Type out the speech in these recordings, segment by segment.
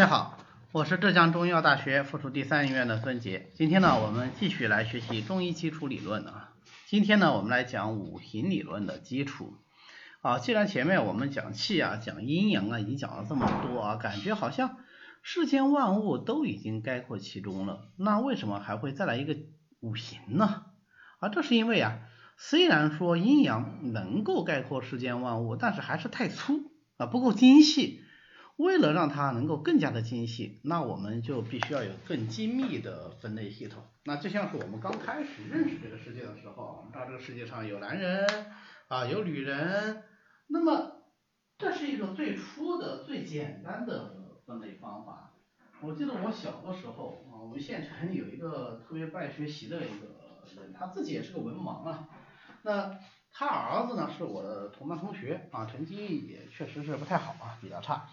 大家好，我是浙江中医药大学附属第三医院的孙杰。今天呢，我们继续来学习中医基础理论啊。今天呢，我们来讲五行理论的基础啊。既然前面我们讲气啊、讲阴阳啊，已经讲了这么多啊，感觉好像世间万物都已经概括其中了，那为什么还会再来一个五行呢？啊，这是因为啊，虽然说阴阳能够概括世间万物，但是还是太粗啊，不够精细。为了让它能够更加的精细，那我们就必须要有更精密的分类系统。那就像是我们刚开始认识这个世界的时候，我们知道这个世界上有男人啊，有女人，那么这是一个最初的、最简单的分类方法。我记得我小的时候啊，我们县城有一个特别不爱学习的一个人，他自己也是个文盲啊。那他儿子呢是我的同班同学啊，成绩也确实是不太好啊，比较差。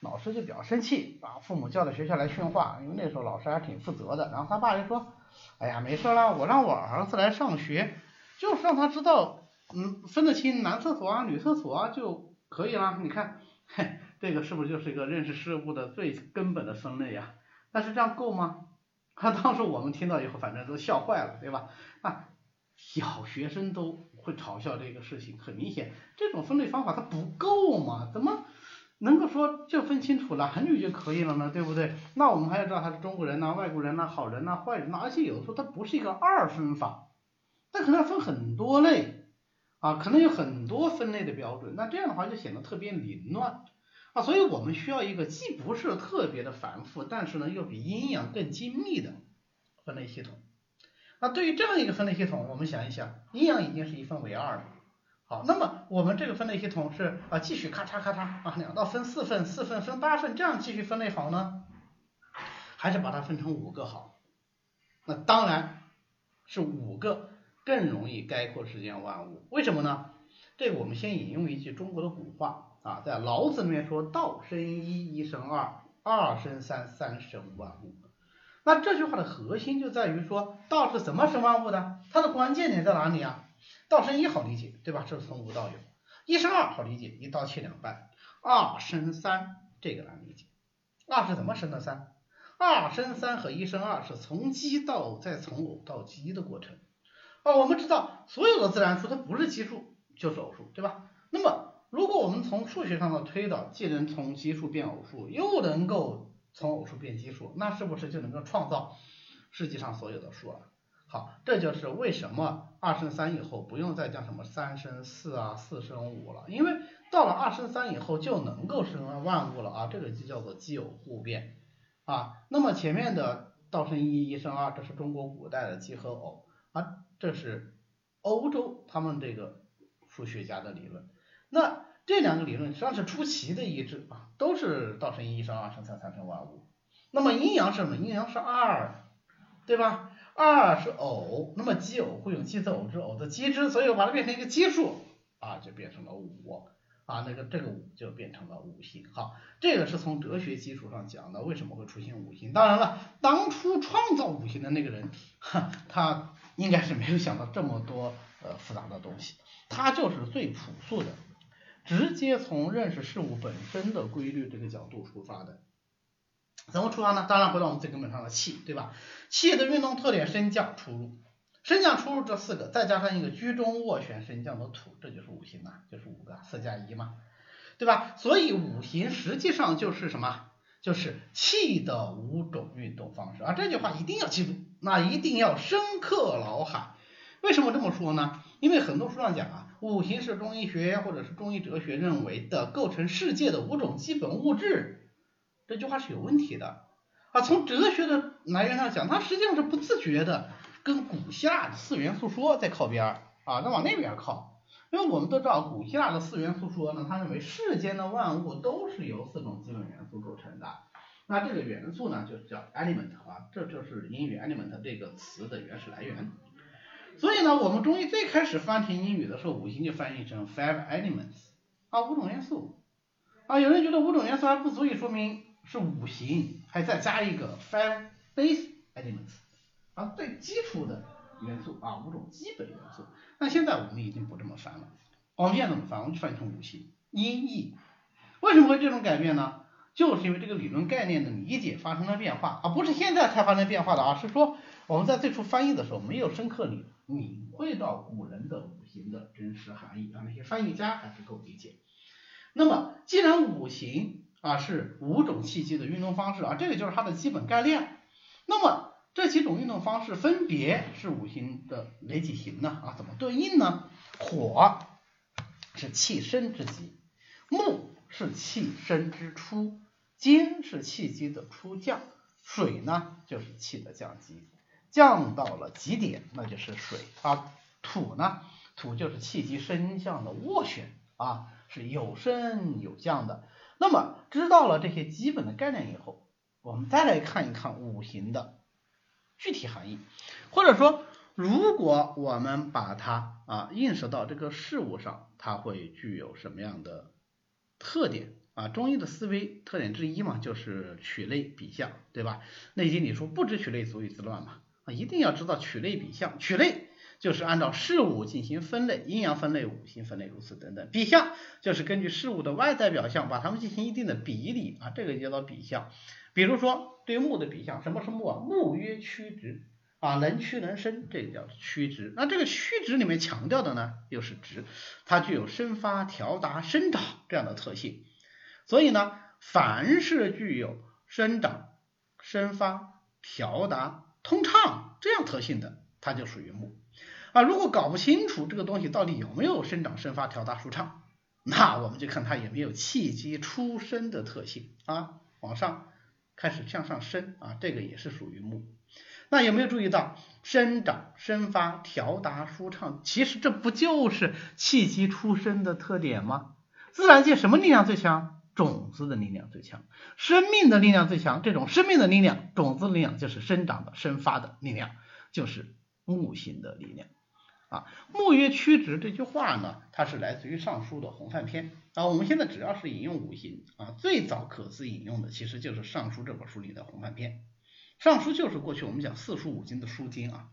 老师就比较生气，把父母叫到学校来训话，因为那时候老师还挺负责的。然后他爸就说：“哎呀，没事了，我让我儿子来上学，就是让他知道，嗯，分得清男厕所啊、女厕所啊就可以了。你看，嘿，这个是不是就是一个认识事物的最根本的分类呀？但是这样够吗？他当时我们听到以后，反正都笑坏了，对吧？啊，小学生都会嘲笑这个事情，很明显，这种分类方法它不够嘛？怎么？能够说就分清楚了，男女就可以了呢，对不对？那我们还要知道他是中国人呐、外国人呐、好人呐、坏人呐，而且有的时候它不是一个二分法，它可能要分很多类啊，可能有很多分类的标准，那这样的话就显得特别凌乱啊，所以我们需要一个既不是特别的繁复，但是呢又比阴阳更精密的分类系统。那对于这样一个分类系统，我们想一想，阴阳已经是一分为二了。好，那么我们这个分类系统是啊，继续咔嚓咔嚓啊，两道分四份，四份分八份，这样继续分类好呢，还是把它分成五个好？那当然是五个更容易概括世间万物。为什么呢？这个我们先引用一句中国的古话啊，在老子里面说“道生一，一生二，二生三，三生万物”。那这句话的核心就在于说，道是怎么生万物的？它的关键点在哪里啊？道生一好理解，对吧？这是从无到有。一生二好理解，一刀切两半。二生三这个难理解。二是怎么生的三？二生三和一生二是从奇到偶，再从偶到奇的过程。啊，我们知道所有的自然数它不是奇数就是偶数，对吧？那么如果我们从数学上的推导，既能从奇数变偶数，又能够从偶数变奇数，那是不是就能够创造世界上所有的数了？好，这就是为什么二生三以后不用再讲什么三生四啊、四生五了，因为到了二生三以后就能够生万物了啊，这个就叫做奇偶互变啊。那么前面的道生一，一生二，这是中国古代的奇和偶啊，这是欧洲他们这个数学家的理论。那这两个理论实际上是出奇的一致啊，都是道生一，一生二，生三，三生万物。那么阴阳是什么？阴阳是二，对吧？二是偶，那么奇偶会用奇字偶之偶的奇之，所以我把它变成一个奇数啊，就变成了五啊，那个这个五就变成了五行。好，这个是从哲学基础上讲的，为什么会出现五行？当然了，当初创造五行的那个人，哈，他应该是没有想到这么多呃复杂的东西，他就是最朴素的，直接从认识事物本身的规律这个角度出发的。怎么出发呢？当然回到我们最根本上的气，对吧？气的运动特点升降出入，升降出入这四个，再加上一个居中斡旋升降的土，这就是五行呐，就是五个四加一嘛，对吧？所以五行实际上就是什么？就是气的五种运动方式啊！这句话一定要记住，那一定要深刻脑海。为什么这么说呢？因为很多书上讲啊，五行是中医学或者是中医哲学认为的构成世界的五种基本物质。这句话是有问题的啊！从哲学的来源上讲，它实际上是不自觉的跟古希腊的四元素说在靠边啊，在往那边靠。因为我们都知道，古希腊的四元素说呢，他认为世间的万物都是由四种基本元素构成的。那这个元素呢，就叫 element 啊，这就是英语 element 这个词的原始来源。所以呢，我们中医最开始翻成英语的时候，五行就翻译成 five elements 啊，五种元素啊。有人觉得五种元素还不足以说明。是五行，还再加一个 five base elements，啊，最基础的元素啊，五种基本元素。那现在我们已经不这么翻了，我们现在怎么翻？我们就翻成五行，音译。为什么会这种改变呢？就是因为这个理论概念的理解发生了变化啊，不是现在才发生变化的啊，是说我们在最初翻译的时候没有深刻理领会到古人的五行的真实含义啊，那些翻译家还是够理解。那么既然五行啊是五种气机的运动方式啊，这个就是它的基本概念。那么这几种运动方式分别是五行的哪几行呢？啊，怎么对应呢？火是气生之极，木是气生之初，金是气机的初降，水呢就是气的降级，降到了极点那就是水啊。土呢，土就是气机升降的斡旋啊，是有升有降的。那么知道了这些基本的概念以后，我们再来看一看五行的具体含义，或者说，如果我们把它啊映射到这个事物上，它会具有什么样的特点啊？中医的思维特点之一嘛，就是取类比象，对吧？内经里说不知取类，足以自乱嘛，啊，一定要知道取类比象，取类。就是按照事物进行分类，阴阳分类、五行分类，如此等等。比象就是根据事物的外在表象，把它们进行一定的比例啊，这个叫做比象。比如说对木的比象，什么是木啊？木曰曲直啊，能屈能伸，这个叫曲直。那这个曲直里面强调的呢，又是直，它具有生发、调达、生长这样的特性。所以呢，凡是具有生长、生发、调达、通畅这样特性的，它就属于木。啊，如果搞不清楚这个东西到底有没有生长、生发、调大、舒畅，那我们就看它有没有气机出生的特性啊，往上开始向上升啊，这个也是属于木。那有没有注意到生长、生发、调达、舒畅？其实这不就是气机出生的特点吗？自然界什么力量最强？种子的力量最强，生命的力量最强。这种生命的力量，种子力量就是生长的、生发的力量，就是木性的力量。啊，木曰曲直这句话呢，它是来自于《尚书》的《洪范篇》啊。我们现在只要是引用五行啊，最早可资引用的其实就是《尚书》这本书里的《洪范篇》。《尚书》就是过去我们讲四书五经的书经啊。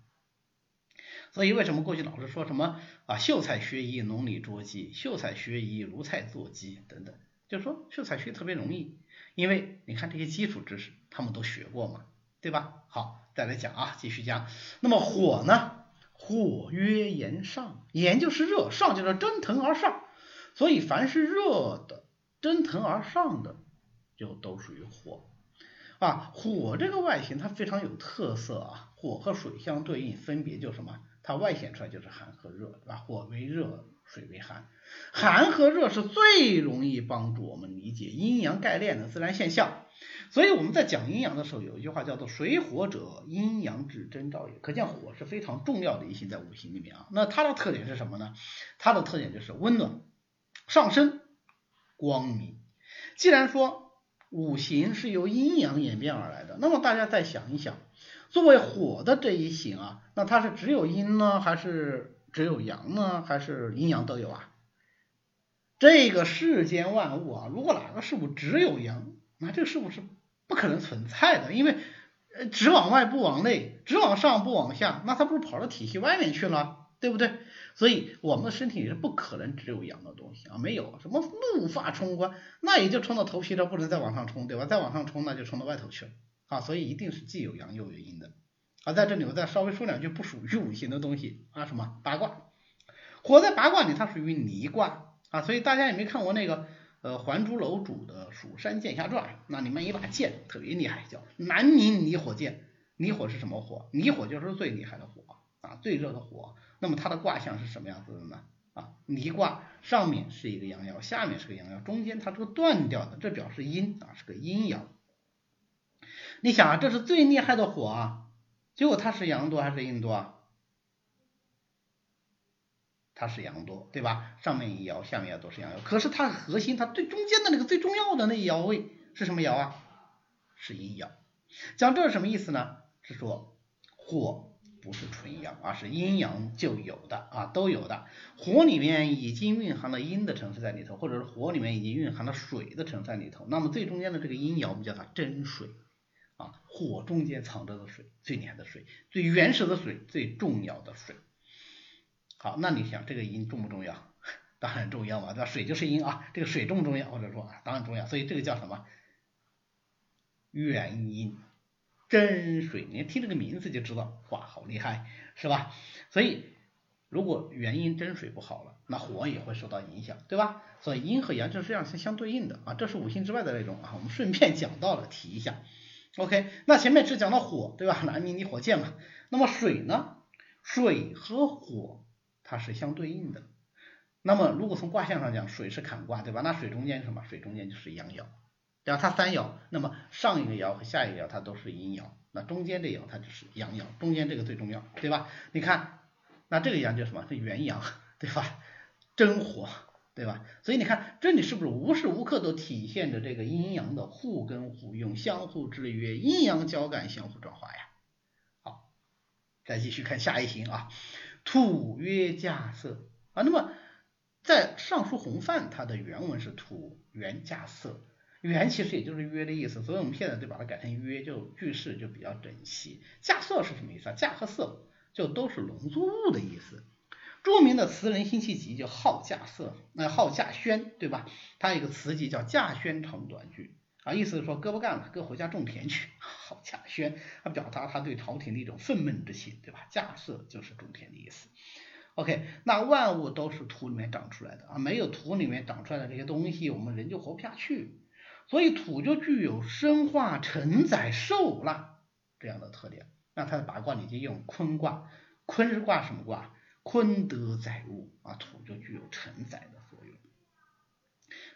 所以为什么过去老是说什么啊，秀才学医，农里捉鸡；秀才学医，如菜做鸡等等，就是说秀才学特别容易，因为你看这些基础知识他们都学过嘛，对吧？好，再来讲啊，继续讲。那么火呢？火曰炎上，炎就是热，上就是蒸腾而上，所以凡是热的、蒸腾而上的，就都属于火啊。火这个外形它非常有特色啊，火和水相对应，分别就什么？它外显出来就是寒和热，对吧？火为热，水为寒，寒和热是最容易帮助我们理解阴阳概念的自然现象。所以我们在讲阴阳的时候，有一句话叫做“水火者，阴阳之征兆也”。可见火是非常重要的一行在五行里面啊。那它的特点是什么呢？它的特点就是温暖、上升、光明。既然说五行是由阴阳演变而来的，那么大家再想一想，作为火的这一行啊，那它是只有阴呢，还是只有阳呢，还是阴阳都有啊？这个世间万物啊，如果哪个事物只有阳，那这个事物是不可能存在的，因为呃只往外不往内，只往上不往下，那它不是跑到体系外面去了，对不对？所以我们的身体里是不可能只有阳的东西啊，没有什么怒发冲冠，那也就冲到头皮了，不能再往上冲，对吧？再往上冲那就冲到外头去了啊，所以一定是既有阳又有阴的。啊，在这里我再稍微说两句不属于五行的东西啊，什么八卦，火在八卦里它属于离卦啊，所以大家也没看过那个。呃，《还珠楼主的蜀山剑侠传》，那里面一把剑特别厉害，叫南明离火剑。离火是什么火？离火就是最厉害的火啊，最热的火。那么它的卦象是什么样子的呢？啊，离卦上面是一个阳爻，下面是个阳爻，中间它是个断掉的，这表示阴啊，是个阴爻。你想啊，这是最厉害的火啊，结果它是阳多还是阴多啊？它是阳多，对吧？上面一爻，下面爻都是阳爻。可是它核心，它最中间的那个最重要的那一爻位是什么爻啊？是阴爻。讲这是什么意思呢？是说火不是纯阳，而是阴阳就有的啊，都有的。火里面已经蕴含了阴的成分在里头，或者是火里面已经蕴含了水的成分在里头。那么最中间的这个阴爻，我们叫它真水啊。火中间藏着的水，最厉害的水，最原始的水，最重要的水。好，那你想这个阴重不重要？当然重要嘛，对吧？水就是阴啊，这个水重不重要？或者说，当然重要。所以这个叫什么？元阴真水，你听这个名字就知道，哇，好厉害，是吧？所以如果元阴真水不好了，那火也会受到影响，对吧？所以阴和阳就是这样是相对应的啊，这是五行之外的内容啊，我们顺便讲到了提一下。OK，那前面只讲到火，对吧？男明你火箭嘛，那么水呢？水和火它是相对应的。那么如果从卦象上讲，水是坎卦，对吧？那水中间是什么？水中间就是阳爻，对吧？它三爻，那么上一个爻和下一个爻它都是阴爻，那中间这爻它就是阳爻，中间这个最重要，对吧？你看，那这个阳就什么？是元阳，对吧？真火，对吧？所以你看这里是不是无时无刻都体现着这个阴阳的互根互用、相互制约、阴阳交感、相互转化呀？好，再继续看下一行啊，土曰稼穑啊，那么。在《尚书洪范》，它的原文是土元稼穑，元其实也就是约的意思，所以我们现在就把它改成约，就句式就比较整齐。稼穑是什么意思啊？稼和穑就都是农作物的意思。著名的词人辛弃疾就好稼穑，那好稼轩，对吧？他有一个词集叫《稼轩长短句》，啊，意思是说哥不干了，哥回家种田去。好稼轩，他表达他对朝廷的一种愤懑之心，对吧？稼穑就是种田的意思。OK，那万物都是土里面长出来的啊，没有土里面长出来的这些东西，我们人就活不下去。所以土就具有生化、承载、受纳这样的特点。那它的八卦里就用坤卦，坤是卦什么卦？坤德载物啊，土就具有承载的作用。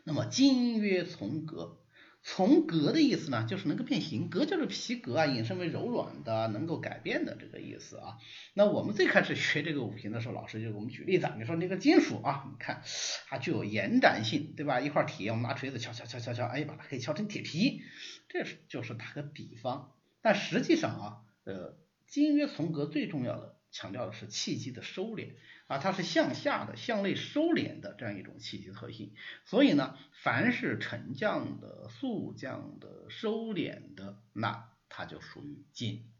那么金曰从革。从革的意思呢，就是能够变形，革就是皮革啊，引申为柔软的，能够改变的这个意思啊。那我们最开始学这个五行的时候，老师就给我们举例子，你说那个金属啊，你看它具有延展性，对吧？一块铁，我们拿锤子敲敲敲敲敲，哎，把它可以敲成铁皮，这是就是打个比方。但实际上啊，呃，金曰从革最重要的强调的是气机的收敛。啊，它是向下的、向内收敛的这样一种气机特性，所以呢，凡是沉降的、速降的、收敛的，那它就属于金。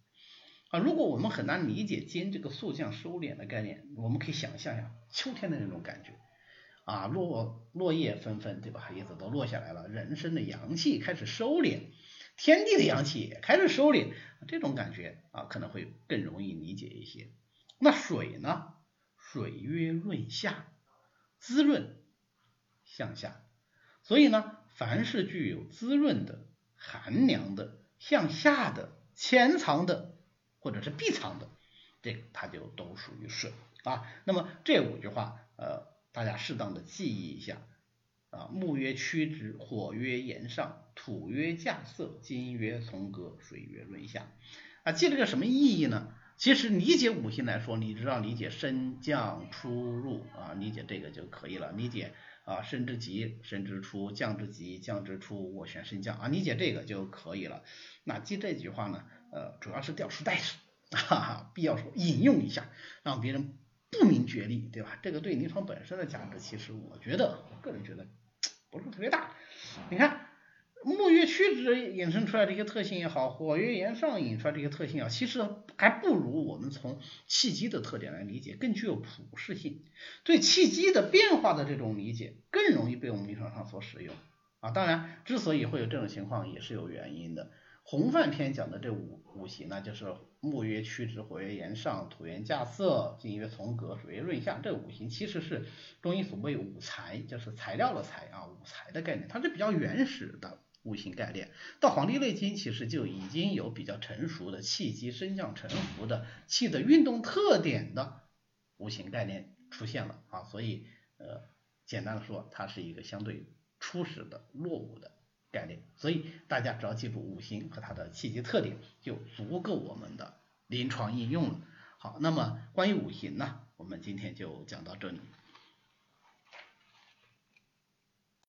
啊，如果我们很难理解金这个速降收敛的概念，我们可以想象一下秋天的那种感觉，啊，落落叶纷纷，对吧？叶子都落下来了，人生的阳气开始收敛，天地的阳气也开始收敛，这种感觉啊，可能会更容易理解一些。那水呢？水曰润下，滋润向下，所以呢，凡是具有滋润的、寒凉的、向下的、潜藏的或者是闭藏的，这个它就都属于水啊。那么这五句话，呃，大家适当的记忆一下啊。木曰曲直，火曰炎上，土曰稼穑，金曰从革，水曰润下。啊，记这个什么意义呢？其实理解五行来说，你只要理解升降出入啊，理解这个就可以了。理解啊，升之极，升之出；降之极，降之出。我选升降啊，理解这个就可以了。那记这句话呢，呃，主要是掉书袋子，哈哈，必要说引用一下，让别人不明觉厉，对吧？这个对临床本身的价值，其实我觉得，我个人觉得不是特别大。你看。木月曲直衍生出来这些特性也好，火月炎上引出来这些特性啊，其实还不如我们从气机的特点来理解更具有普适性。对气机的变化的这种理解更容易被我们临床上所使用啊。当然，之所以会有这种情况，也是有原因的。洪范篇讲的这五五行呢，就是木月曲直，火月炎上，土元稼穑，金月从革，水月润下。这五行其实是中医所谓五材，就是材料的材啊，五材的概念，它是比较原始的。五行概念，到《黄帝内经》其实就已经有比较成熟的气机升降沉浮的气的运动特点的五行概念出现了啊，所以呃，简单的说，它是一个相对初始的落伍的概念，所以大家只要记住五行和它的气机特点，就足够我们的临床应用了。好，那么关于五行呢，我们今天就讲到这里。